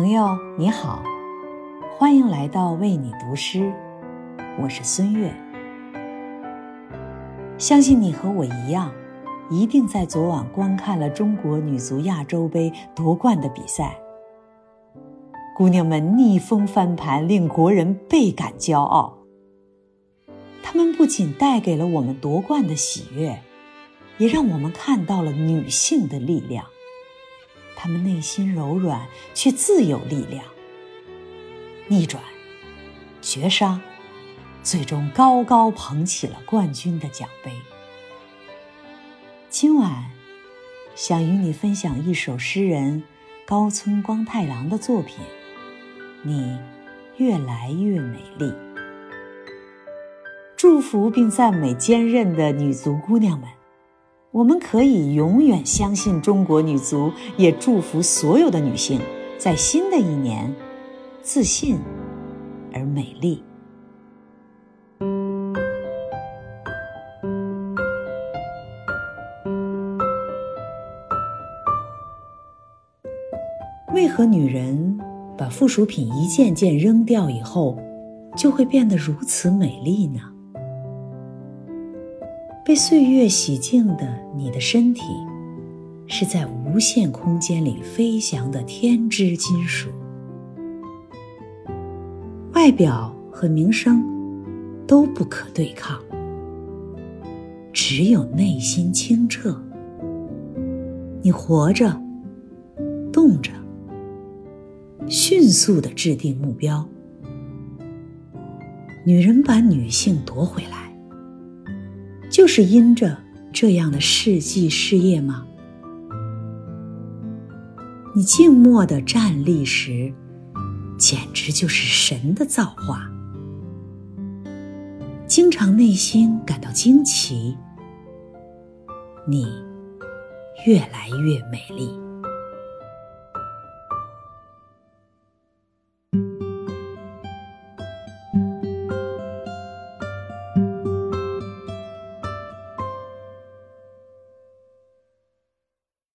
朋友你好，欢迎来到为你读诗，我是孙悦。相信你和我一样，一定在昨晚观看了中国女足亚洲杯夺冠的比赛。姑娘们逆风翻盘，令国人倍感骄傲。她们不仅带给了我们夺冠的喜悦，也让我们看到了女性的力量。他们内心柔软，却自有力量。逆转，绝杀，最终高高捧起了冠军的奖杯。今晚，想与你分享一首诗人高村光太郎的作品。你越来越美丽。祝福并赞美坚韧的女足姑娘们，我们可以永远相信中国女足，也祝福所有的女性在新的一年自信而美丽。为何女人？把附属品一件件扔掉以后，就会变得如此美丽呢？被岁月洗净的你的身体，是在无限空间里飞翔的天之金属。外表和名声都不可对抗，只有内心清澈。你活着，动着。迅速的制定目标。女人把女性夺回来，就是因着这样的事迹事业吗？你静默的站立时，简直就是神的造化。经常内心感到惊奇，你越来越美丽。